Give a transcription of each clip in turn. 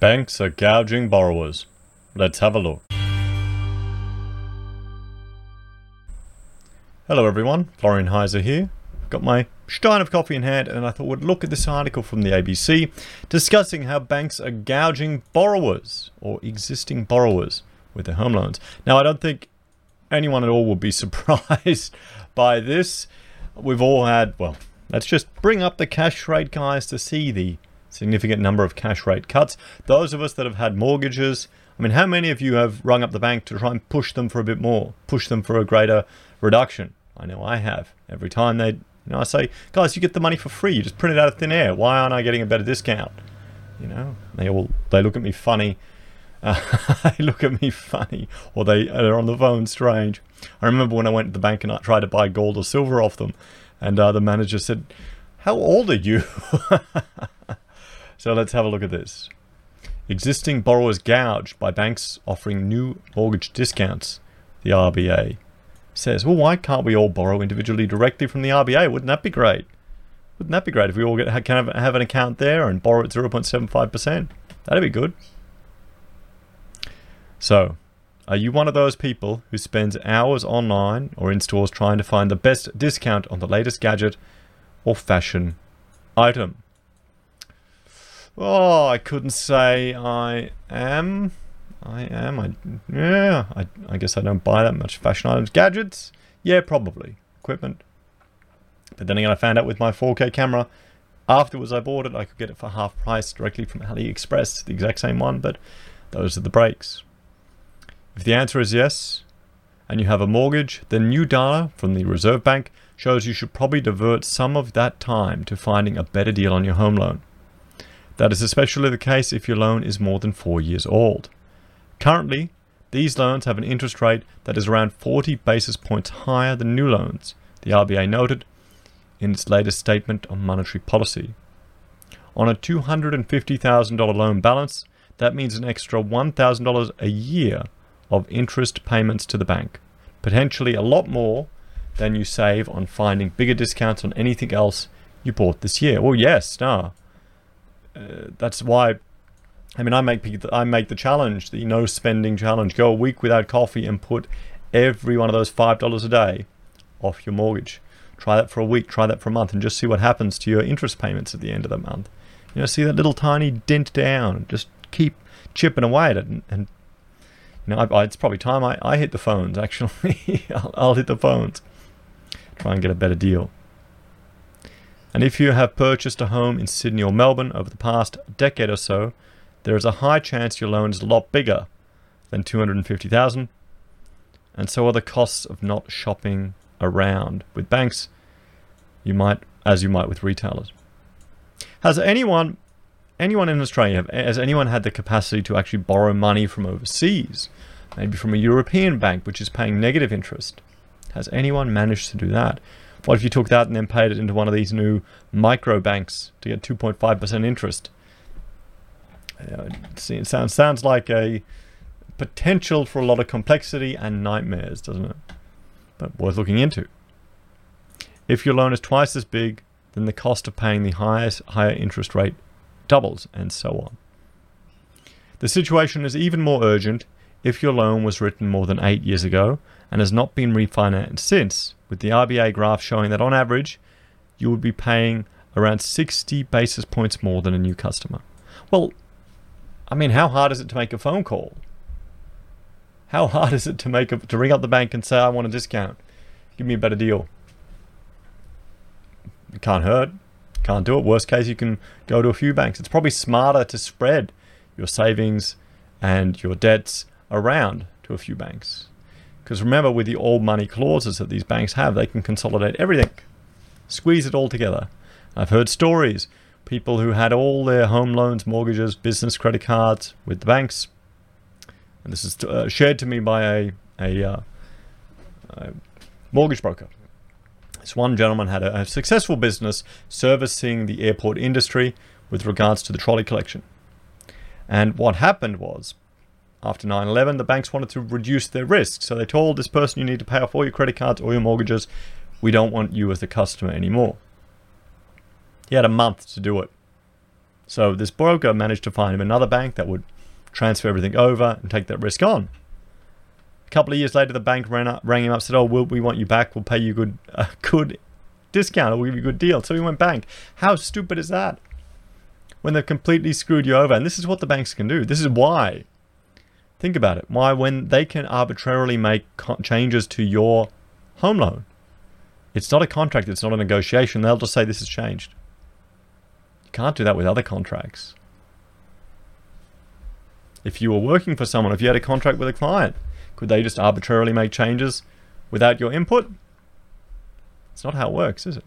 Banks are gouging borrowers. Let's have a look. Hello everyone, Florian Heiser here. Got my stein of coffee in hand and I thought we'd look at this article from the ABC discussing how banks are gouging borrowers or existing borrowers with their home loans. Now I don't think anyone at all would be surprised by this. We've all had, well, let's just bring up the cash rate guys to see the significant number of cash rate cuts. Those of us that have had mortgages, I mean, how many of you have rung up the bank to try and push them for a bit more, push them for a greater reduction? I know I have. Every time they, you know, I say, guys, you get the money for free. You just print it out of thin air. Why aren't I getting a better discount? You know, they all they look at me funny. Uh, they look at me funny, or they are on the phone strange. I remember when I went to the bank and I tried to buy gold or silver off them, and uh, the manager said, "How old are you?" So let's have a look at this. Existing borrowers gouged by banks offering new mortgage discounts, the RBA says. Well, why can't we all borrow individually directly from the RBA? Wouldn't that be great? Wouldn't that be great if we all get, can have, have an account there and borrow at 0.75%? That'd be good. So, are you one of those people who spends hours online or in stores trying to find the best discount on the latest gadget or fashion item? Oh, I couldn't say I am. I am. I yeah. I I guess I don't buy that much fashion items, gadgets. Yeah, probably equipment. But then again, I found out with my 4K camera, afterwards I bought it, I could get it for half price directly from AliExpress, the exact same one. But those are the breaks. If the answer is yes, and you have a mortgage, then new data from the Reserve Bank shows you should probably divert some of that time to finding a better deal on your home loan. That is especially the case if your loan is more than four years old. Currently, these loans have an interest rate that is around 40 basis points higher than new loans, the RBA noted in its latest statement on monetary policy. On a $250,000 loan balance, that means an extra $1,000 a year of interest payments to the bank, potentially a lot more than you save on finding bigger discounts on anything else you bought this year. Well, yes, no. Uh, that's why I mean I make I make the challenge the no spending challenge. Go a week without coffee and put every one of those five dollars a day off your mortgage. Try that for a week try that for a month and just see what happens to your interest payments at the end of the month. You know see that little tiny dent down. Just keep chipping away at it. And, and you know I, I, it's probably time I, I hit the phones actually. I'll, I'll hit the phones. Try and get a better deal and if you have purchased a home in Sydney or Melbourne over the past decade or so, there is a high chance your loan is a lot bigger than 250,000 and so are the costs of not shopping around with banks you might as you might with retailers. Has anyone anyone in Australia has anyone had the capacity to actually borrow money from overseas? Maybe from a European bank which is paying negative interest. Has anyone managed to do that? What if you took that and then paid it into one of these new micro banks to get 2.5% interest? it sounds sounds like a potential for a lot of complexity and nightmares, doesn't it? But worth looking into. If your loan is twice as big, then the cost of paying the highest higher interest rate doubles, and so on. The situation is even more urgent if your loan was written more than eight years ago and has not been refinanced since, with the RBA graph showing that on average, you would be paying around 60 basis points more than a new customer. Well, I mean, how hard is it to make a phone call? How hard is it to make a, to ring up the bank and say, I want a discount? Give me a better deal. It can't hurt. Can't do it. Worst case, you can go to a few banks. It's probably smarter to spread your savings and your debts around to a few banks. Because remember, with the all money clauses that these banks have, they can consolidate everything, squeeze it all together. I've heard stories people who had all their home loans, mortgages, business credit cards with the banks. And this is uh, shared to me by a, a, uh, a, mortgage broker. This one gentleman had a, a successful business servicing the airport industry with regards to the trolley collection. And what happened was after 9 11, the banks wanted to reduce their risk. So they told this person, you need to pay off all your credit cards, all your mortgages. We don't want you as the customer anymore. He had a month to do it. So this broker managed to find him another bank that would transfer everything over and take that risk on. A couple of years later, the bank up, rang him up, said, "Oh, we'll, we want you back. We'll pay you good, a good discount. We'll give you a good deal." So he went bank. How stupid is that? When they've completely screwed you over, and this is what the banks can do. This is why. Think about it. Why, when they can arbitrarily make changes to your home loan, it's not a contract. It's not a negotiation. They'll just say this has changed. You can't do that with other contracts. If you were working for someone, if you had a contract with a client, could they just arbitrarily make changes without your input? It's not how it works, is it?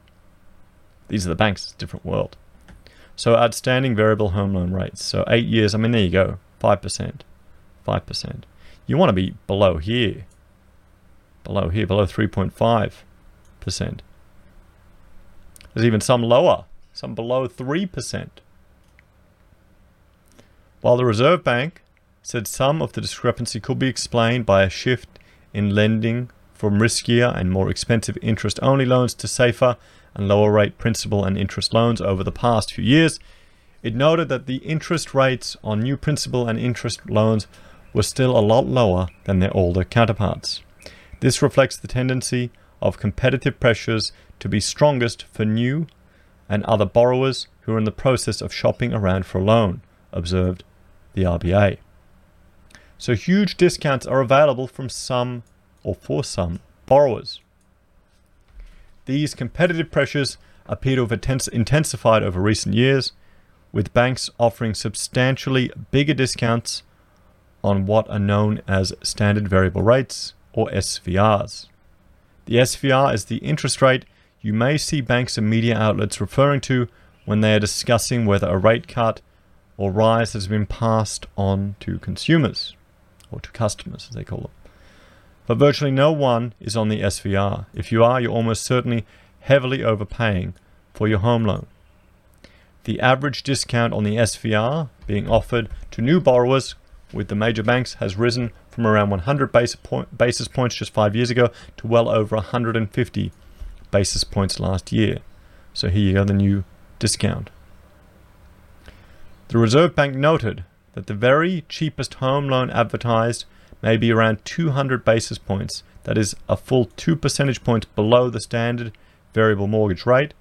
These are the banks, it's a different world. So outstanding variable home loan rates. So eight years, I mean, there you go, 5%, 5%. You want to be below here, below here, below 3.5%. There's even some lower, some below 3%. While the Reserve Bank said some of the discrepancy could be explained by a shift in lending from riskier and more expensive interest only loans to safer and lower rate principal and interest loans over the past few years. It noted that the interest rates on new principal and interest loans were still a lot lower than their older counterparts. This reflects the tendency of competitive pressures to be strongest for new and other borrowers who are in the process of shopping around for a loan, observed the RBA. So huge discounts are available from some or for some borrowers. These competitive pressures appear to have intensified over recent years, with banks offering substantially bigger discounts on what are known as standard variable rates or SVRs. The SVR is the interest rate you may see banks and media outlets referring to when they are discussing whether a rate cut or rise has been passed on to consumers or to customers, as they call them. But virtually no one is on the SVR. If you are, you're almost certainly heavily overpaying for your home loan. The average discount on the SVR being offered to new borrowers with the major banks has risen from around 100 basis, point, basis points just five years ago to well over 150 basis points last year. So here you go, the new discount. The Reserve Bank noted that the very cheapest home loan advertised may be around 200 basis points, that is, a full 2 percentage points below the standard variable mortgage rate.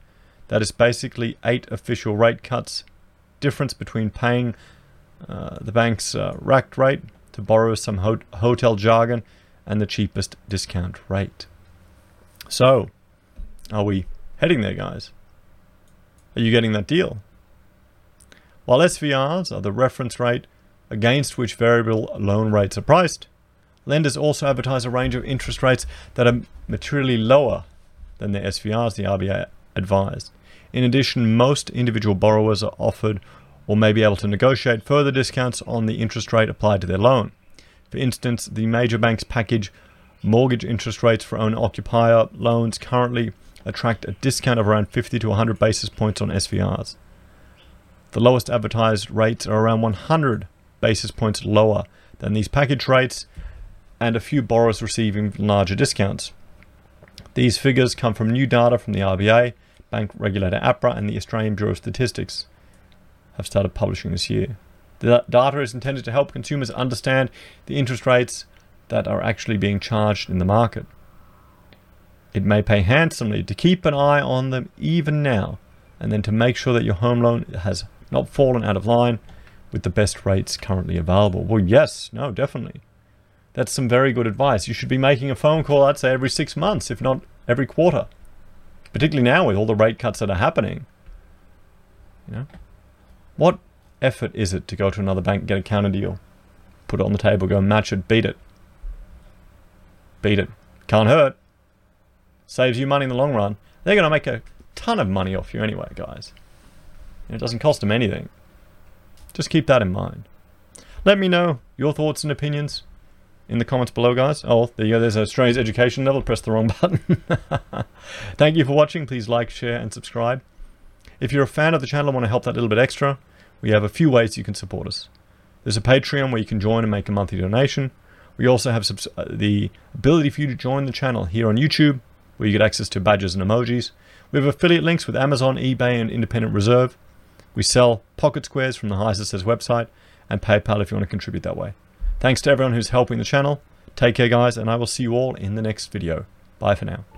That is basically eight official rate cuts. Difference between paying uh, the bank's uh, racked rate, to borrow some ho- hotel jargon, and the cheapest discount rate. So, are we heading there, guys? Are you getting that deal? While SVRs are the reference rate against which variable loan rates are priced, lenders also advertise a range of interest rates that are materially lower than the SVRs the RBA advised. In addition, most individual borrowers are offered or may be able to negotiate further discounts on the interest rate applied to their loan. For instance, the major banks package mortgage interest rates for owner occupier loans currently attract a discount of around 50 to 100 basis points on SVRs. The lowest advertised rates are around 100 basis points lower than these package rates, and a few borrowers receiving larger discounts. These figures come from new data from the RBA, bank regulator APRA, and the Australian Bureau of Statistics have started publishing this year. The data is intended to help consumers understand the interest rates that are actually being charged in the market. It may pay handsomely to keep an eye on them even now, and then to make sure that your home loan has not fallen out of line with the best rates currently available. Well, yes, no, definitely. That's some very good advice. You should be making a phone call, I'd say, every six months, if not every quarter. Particularly now with all the rate cuts that are happening. You know? What effort is it to go to another bank, get a counter deal, put it on the table, go match it, beat it? Beat it. Can't hurt. Saves you money in the long run. They're going to make a ton of money off you anyway, guys. It doesn't cost them anything. Just keep that in mind. Let me know your thoughts and opinions in the comments below, guys. Oh, there you go. There's Australia's education level. Press the wrong button. Thank you for watching. Please like, share, and subscribe. If you're a fan of the channel and want to help that little bit extra, we have a few ways you can support us. There's a Patreon where you can join and make a monthly donation. We also have uh, the ability for you to join the channel here on YouTube, where you get access to badges and emojis. We have affiliate links with Amazon, eBay, and Independent Reserve. We sell pocket squares from the Heiser Says website and PayPal if you want to contribute that way. Thanks to everyone who's helping the channel. Take care, guys, and I will see you all in the next video. Bye for now.